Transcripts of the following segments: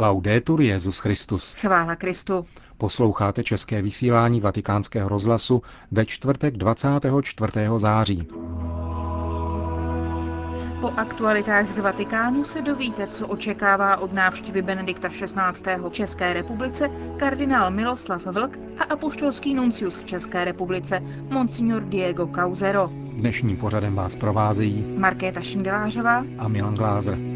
Laudetur Jezus Christus. Chvála Kristu. Posloucháte české vysílání Vatikánského rozhlasu ve čtvrtek 24. září. Po aktualitách z Vatikánu se dovíte, co očekává od návštěvy Benedikta XVI. v České republice kardinál Miloslav Vlk a apoštolský nuncius v České republice Monsignor Diego Cauzero. Dnešním pořadem vás provázejí Markéta Šindelářová a Milan Glázer.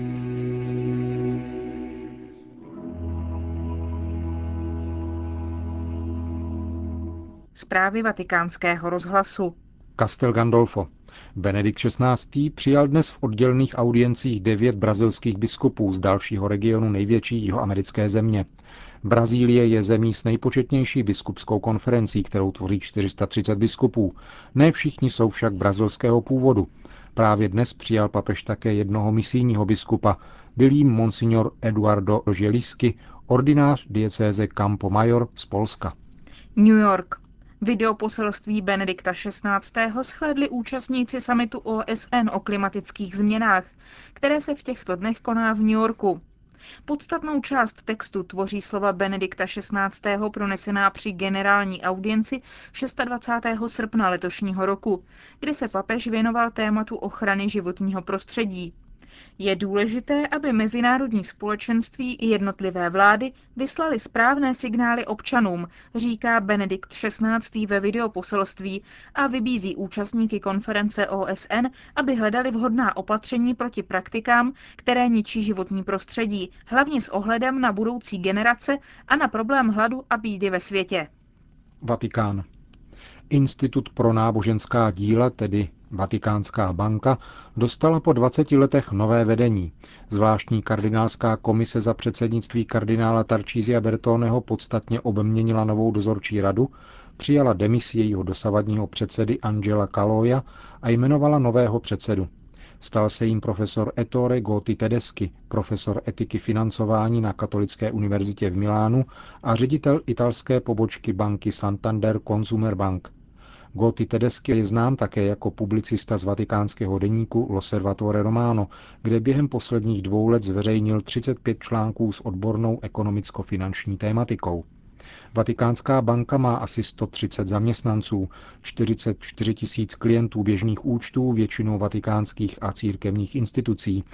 Zprávy vatikánského rozhlasu. Castel Gandolfo. Benedikt XVI. přijal dnes v oddělených audiencích devět brazilských biskupů z dalšího regionu největší jihoamerické země. Brazílie je zemí s nejpočetnější biskupskou konferencí, kterou tvoří 430 biskupů. Ne všichni jsou však brazilského původu. Právě dnes přijal papež také jednoho misijního biskupa, byl jím monsignor Eduardo Želisky, ordinář diecéze Campo Mayor z Polska. New York. Videoposelství Benedikta XVI. shlédli účastníci samitu OSN o klimatických změnách, které se v těchto dnech koná v New Yorku. Podstatnou část textu tvoří slova Benedikta XVI. pronesená při generální audienci 26. srpna letošního roku, kdy se papež věnoval tématu ochrany životního prostředí. Je důležité, aby mezinárodní společenství i jednotlivé vlády vyslali správné signály občanům, říká Benedikt XVI. ve videoposelství a vybízí účastníky konference OSN, aby hledali vhodná opatření proti praktikám, které ničí životní prostředí, hlavně s ohledem na budoucí generace a na problém hladu a bídy ve světě. Vatikán. Institut pro náboženská díla, tedy Vatikánská banka dostala po 20 letech nové vedení. Zvláštní kardinálská komise za předsednictví kardinála Tarčízia Bertoneho podstatně obměnila novou dozorčí radu, přijala demisi jejího dosavadního předsedy Angela Kaloja a jmenovala nového předsedu. Stal se jim profesor Ettore Goti Tedeschi, profesor etiky financování na Katolické univerzitě v Milánu a ředitel italské pobočky banky Santander Consumer Bank. Goti Tedeschi je znám také jako publicista z vatikánského deníku L'Osservatore Romano, kde během posledních dvou let zveřejnil 35 článků s odbornou ekonomicko-finanční tématikou. Vatikánská banka má asi 130 zaměstnanců, 44 tisíc klientů běžných účtů, většinou vatikánských a církevních institucí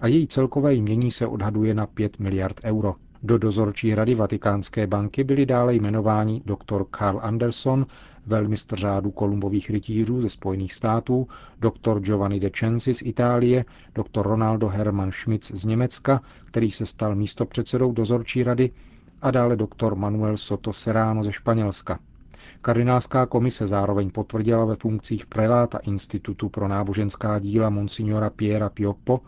a její celkové jmění se odhaduje na 5 miliard euro. Do dozorčí rady Vatikánské banky byli dále jmenováni dr. Carl Anderson, velmistr řádu Kolumbových rytířů ze Spojených států, dr. Giovanni De Censi z Itálie, dr. Ronaldo Hermann Schmitz z Německa, který se stal místopředsedou dozorčí rady, a dále dr. Manuel Soto Serrano ze Španělska. Kardinálská komise zároveň potvrdila ve funkcích preláta Institutu pro náboženská díla Monsignora Piera Pioppo,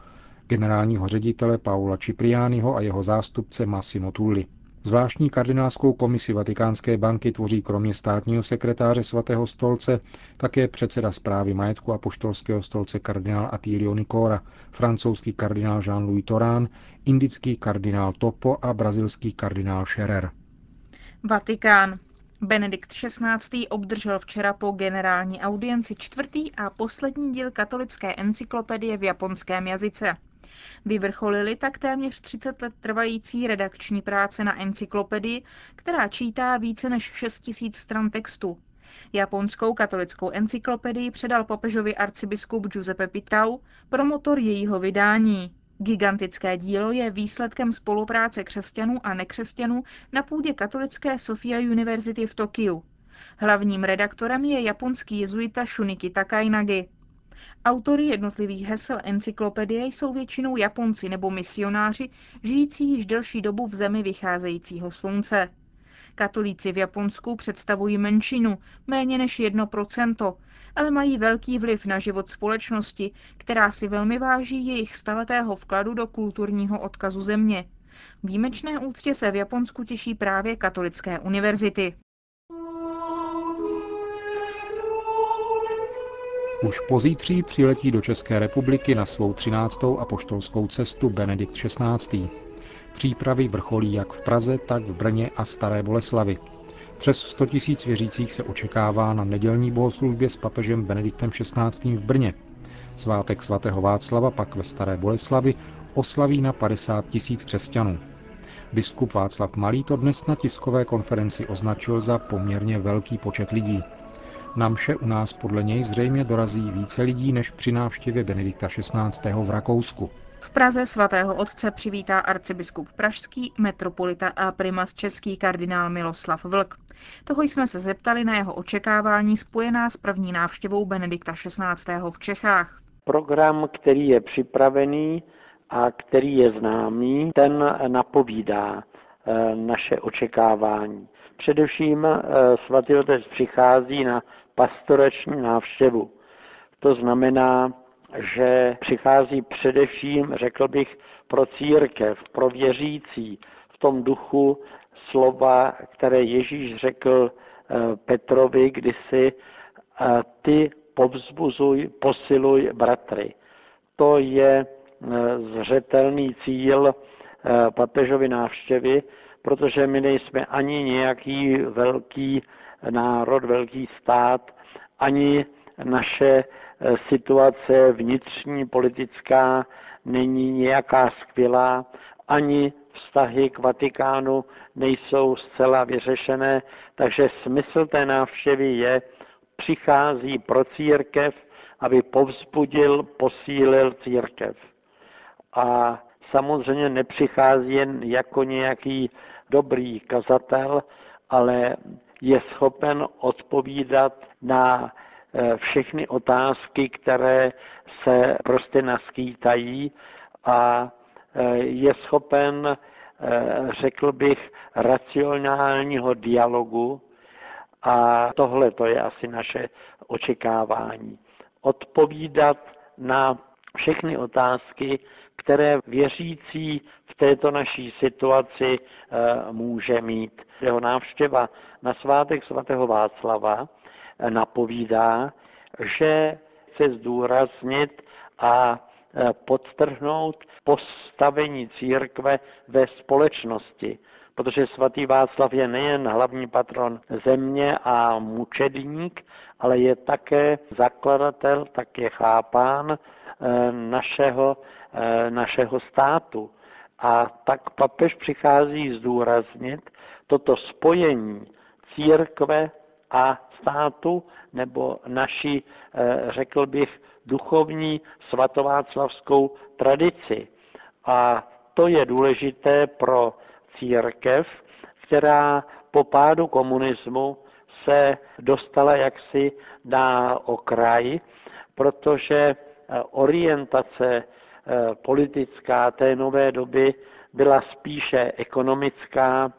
generálního ředitele Paula Ciprianiho a jeho zástupce Massimo Tulli. Zvláštní kardinálskou komisi Vatikánské banky tvoří kromě státního sekretáře svatého stolce také předseda zprávy majetku a poštolského stolce kardinál Attilio Nicora, francouzský kardinál Jean-Louis Torán, indický kardinál Topo a brazilský kardinál Scherer. Vatikán. Benedikt XVI. obdržel včera po generální audienci čtvrtý a poslední díl katolické encyklopedie v japonském jazyce. Vyvrcholili tak téměř 30 let trvající redakční práce na encyklopedii, která čítá více než 6 000 stran textu. Japonskou katolickou encyklopedii předal papežovi arcibiskup Giuseppe Pitau, promotor jejího vydání. Gigantické dílo je výsledkem spolupráce křesťanů a nekřesťanů na půdě katolické Sofia University v Tokiu. Hlavním redaktorem je japonský jezuita Shuniki Takainagi. Autory jednotlivých hesel encyklopedie jsou většinou Japonci nebo misionáři, žijící již delší dobu v zemi vycházejícího slunce. Katolíci v Japonsku představují menšinu, méně než 1%, ale mají velký vliv na život společnosti, která si velmi váží jejich staletého vkladu do kulturního odkazu země. Výjimečné úctě se v Japonsku těší právě katolické univerzity. Už pozítří přiletí do České republiky na svou 13. apoštolskou cestu Benedikt XVI. Přípravy vrcholí jak v Praze, tak v Brně a Staré Boleslavi. Přes 100 tisíc věřících se očekává na nedělní bohoslužbě s papežem Benediktem XVI. v Brně. Svátek svatého Václava pak ve Staré Boleslavi oslaví na 50 tisíc křesťanů. Biskup Václav Malý to dnes na tiskové konferenci označil za poměrně velký počet lidí. Na mše u nás podle něj zřejmě dorazí více lidí než při návštěvě Benedikta XVI. v Rakousku. V Praze svatého otce přivítá arcibiskup pražský, metropolita a primas český kardinál Miloslav Vlk. Toho jsme se zeptali na jeho očekávání spojená s první návštěvou Benedikta XVI. v Čechách. Program, který je připravený a který je známý, ten napovídá eh, naše očekávání. Především eh, svatý otec přichází na pastorační návštěvu. To znamená, že přichází především, řekl bych, pro církev, pro věřící, v tom duchu slova, které Ježíš řekl eh, Petrovi kdysi, eh, ty povzbuzuj, posiluj bratry. To je eh, zřetelný cíl papežovy návštěvy, protože my nejsme ani nějaký velký národ, velký stát, ani naše Eh, situace vnitřní politická není nějaká skvělá, ani vztahy k Vatikánu nejsou zcela vyřešené, takže smysl té návštěvy je, přichází pro církev, aby povzbudil, posílil církev. A samozřejmě nepřichází jen jako nějaký dobrý kazatel, ale je schopen odpovídat na Eh, všechny otázky, které se prostě naskýtají a eh, je schopen, eh, řekl bych, racionálního dialogu a tohle to je asi naše očekávání. Odpovídat na všechny otázky, které věřící v této naší situaci může mít. Jeho návštěva na svátek svatého Václava napovídá, že chce zdůraznit a e, podtrhnout postavení církve ve společnosti, protože svatý Václav je nejen hlavní patron země a mučedník, ale je také zakladatel, tak je chápán našeho, našeho státu. A tak papež přichází zdůraznit toto spojení církve a státu nebo naši, eh, řekl bych, duchovní svatováclavskou tradici. A to je důležité pro církev, která po pádu komunismu se dostala jaksi na okraj, protože eh, orientace eh, politická té nové doby byla spíše ekonomická,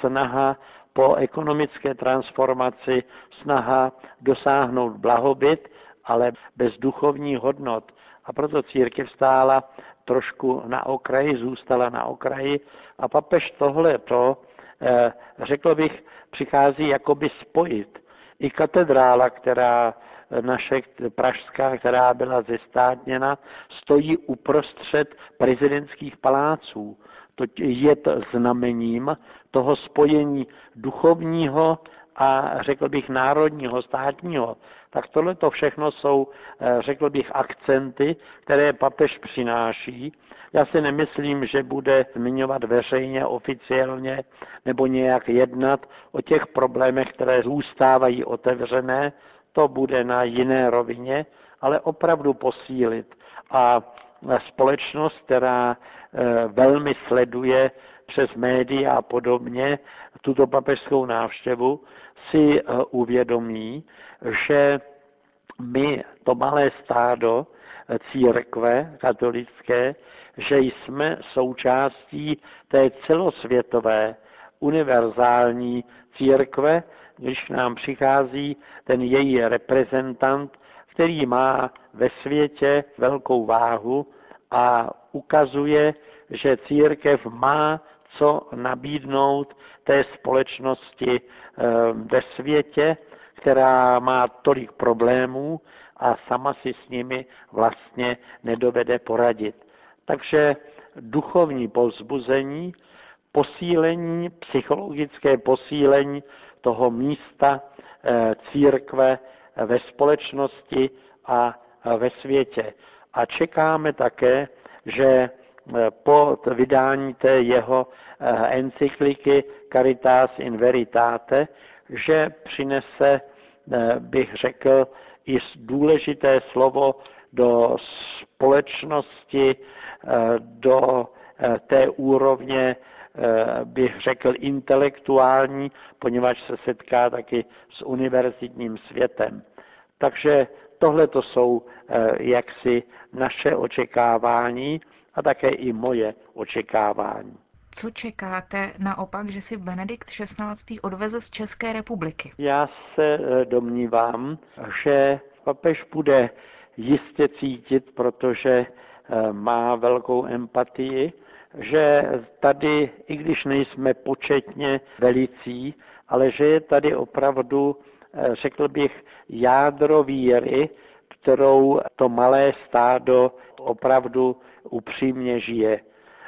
snaha po ekonomické transformaci snaha dosáhnout blahobyt, ale bez duchovních hodnot. A proto církev stála trošku na okraji, zůstala na okraji a papež tohle to, eh, řekl bych, přichází jakoby spojit. I katedrála, která naše pražská, která byla zestátněna, stojí uprostřed prezidentských paláců. To je to znamením toho spojení duchovního a řekl bych národního, státního, tak tohle to všechno jsou, eh, řekl bych, akcenty, které papež přináší. Já si nemyslím, že bude zmiňovat veřejně, oficiálně nebo nějak jednat o těch problémech, které zůstávají otevřené. To bude na jiné rovině, ale opravdu posílit. A společnost, která eh, velmi sleduje přes média a podobně tuto papežskou návštěvu, si eh, uvědomí, že my, to malé stádo eh, církve katolické, že jsme součástí té celosvětové univerzální církve, když nám přichází ten její reprezentant, který má ve světě velkou váhu a ukazuje, že církev má co nabídnout té společnosti eh, ve světě, která má tolik problémů a sama si s nimi vlastně nedovede poradit. Takže duchovní povzbuzení, posílení, psychologické posílení toho místa eh, církve ve společnosti a ve světě. A čekáme také, že po vydání té jeho encykliky Caritas in Veritate, že přinese, bych řekl, i důležité slovo do společnosti, do té úrovně, bych řekl, intelektuální, poněvadž se setká taky s univerzitním světem. Takže tohle to jsou jaksi naše očekávání a také i moje očekávání. Co čekáte naopak, že si Benedikt XVI. odveze z České republiky? Já se domnívám, že papež bude jistě cítit, protože má velkou empatii, že tady, i když nejsme početně velicí, ale že je tady opravdu, řekl bych, jádro víry, kterou to malé stádo opravdu upřímně žije.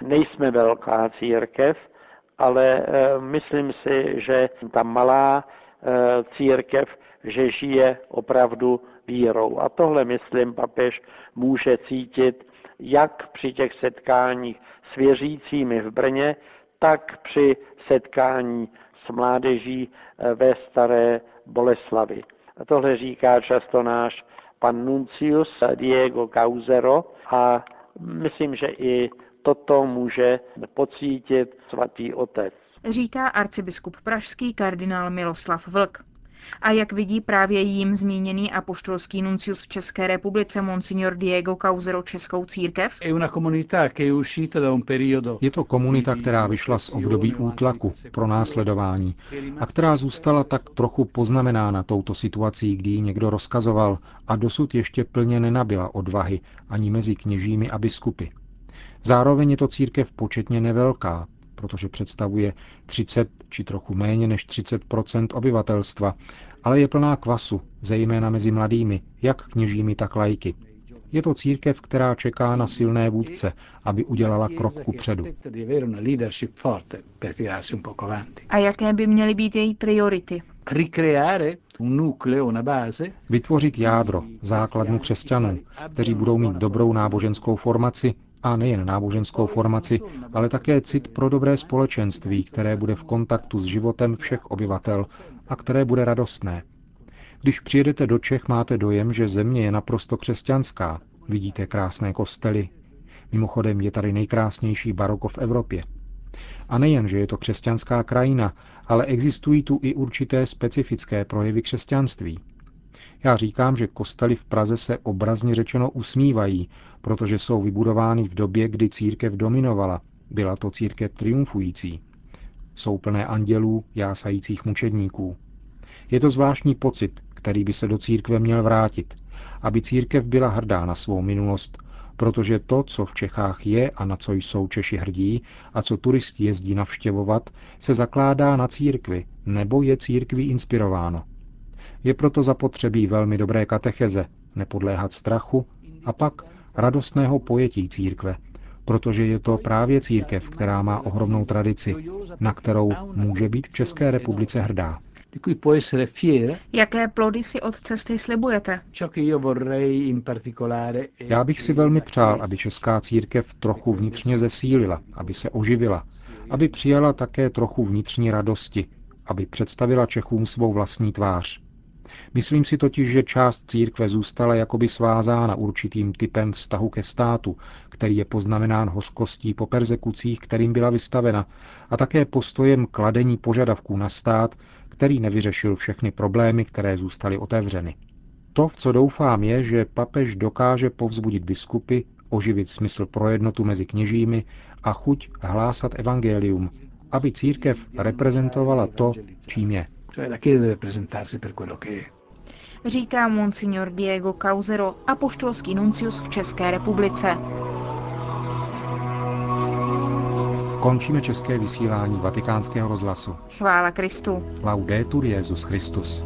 Nejsme velká církev, ale myslím si, že ta malá církev, že žije opravdu vírou. A tohle, myslím, papež může cítit jak při těch setkáních s věřícími v Brně, tak při setkání s mládeží ve Staré Boleslavi. A tohle říká často náš pan Nuncius Diego Causero a myslím, že i toto může pocítit svatý otec. Říká arcibiskup pražský kardinál Miloslav Vlk. A jak vidí právě jím zmíněný apoštolský nuncius v České republice Monsignor Diego Causero Českou církev? Je to komunita, která vyšla z období útlaku, pro následování a která zůstala tak trochu poznamenána touto situací, kdy ji někdo rozkazoval a dosud ještě plně nenabila odvahy ani mezi kněžími a biskupy. Zároveň je to církev početně nevelká, protože představuje 30 či trochu méně než 30 obyvatelstva, ale je plná kvasu, zejména mezi mladými, jak kněžími, tak lajky. Je to církev, která čeká na silné vůdce, aby udělala krok ku předu. A jaké by měly být její priority? Vytvořit jádro, základnu křesťanů, kteří budou mít dobrou náboženskou formaci, a nejen náboženskou formaci, ale také cit pro dobré společenství, které bude v kontaktu s životem všech obyvatel a které bude radostné. Když přijedete do Čech, máte dojem, že země je naprosto křesťanská. Vidíte krásné kostely. Mimochodem je tady nejkrásnější baroko v Evropě. A nejen, že je to křesťanská krajina, ale existují tu i určité specifické projevy křesťanství. Já říkám, že kostely v Praze se obrazně řečeno usmívají, protože jsou vybudovány v době, kdy církev dominovala. Byla to církev triumfující. Jsou plné andělů, jásajících mučedníků. Je to zvláštní pocit, který by se do církve měl vrátit, aby církev byla hrdá na svou minulost, protože to, co v Čechách je a na co jsou Češi hrdí a co turisti jezdí navštěvovat, se zakládá na církvi nebo je církví inspirováno. Je proto zapotřebí velmi dobré katecheze, nepodléhat strachu a pak radostného pojetí církve, protože je to právě církev, která má ohromnou tradici, na kterou může být v České republice hrdá. Jaké plody si od cesty slibujete? Já bych si velmi přál, aby česká církev trochu vnitřně zesílila, aby se oživila, aby přijala také trochu vnitřní radosti, aby představila Čechům svou vlastní tvář. Myslím si totiž, že část církve zůstala jakoby svázána určitým typem vztahu ke státu, který je poznamenán hořkostí po persekucích, kterým byla vystavena, a také postojem kladení požadavků na stát, který nevyřešil všechny problémy, které zůstaly otevřeny. To, v co doufám, je, že papež dokáže povzbudit biskupy, oživit smysl pro jednotu mezi kněžími a chuť hlásat evangelium, aby církev reprezentovala to, čím je. Cioè la Chiesa deve presentarsi per quello che è. Říká monsignor Diego Causero, apoštolský nuncius v České republice. Končíme české vysílání vatikánského rozhlasu. Chvála Kristu. Laudetur Jezus Christus.